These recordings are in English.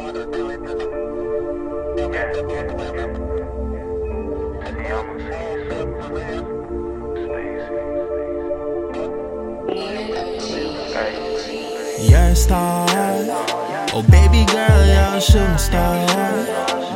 You're a star. Oh, baby girl, you're a shooting star.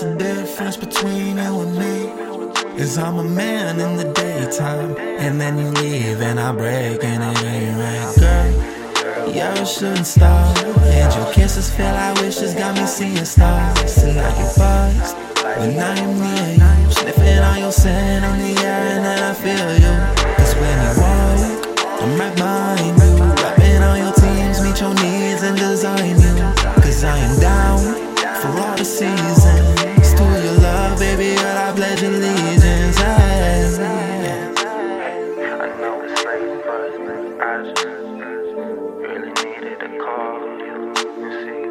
That's the difference between you and me. Is I'm a man in the daytime, and then you leave and I break and it ain't right, girl. You're a shooting star, and your kisses feel like wishes got me seeing stars. Tonight you buzzed when I am near you, sniffing on your scent in the air, and then I feel you. Cause when you walk, I'm right behind you, rapping on your teams, meet your needs and design you. Cause I am down for all the seasons. Really needed to call you. And see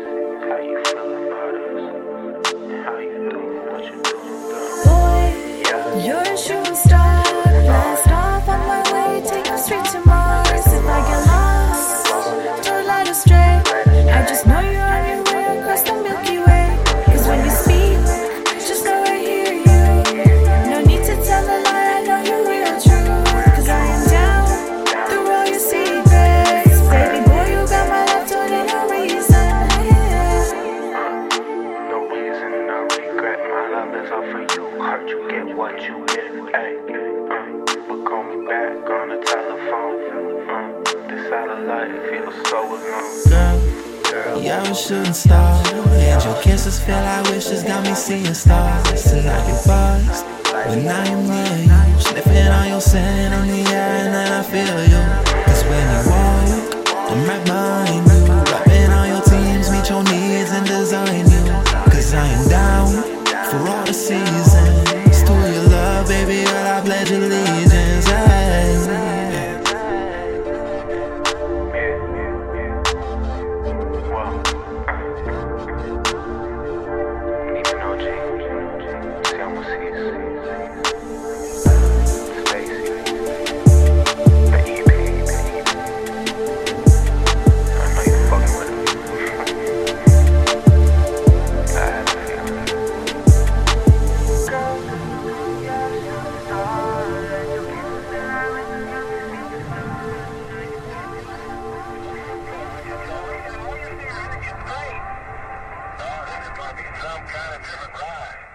Is all for you. Hurt you get what you get. Ay, uh, but call me back on the telephone. Uh, this satellite feels so alone. Girl, you're a shooting star, and your kisses feel like wishes got me seeing stars. Tonight you buzzed when I am near you, sniffing on your scent reason. It's through your love, baby, all I living right.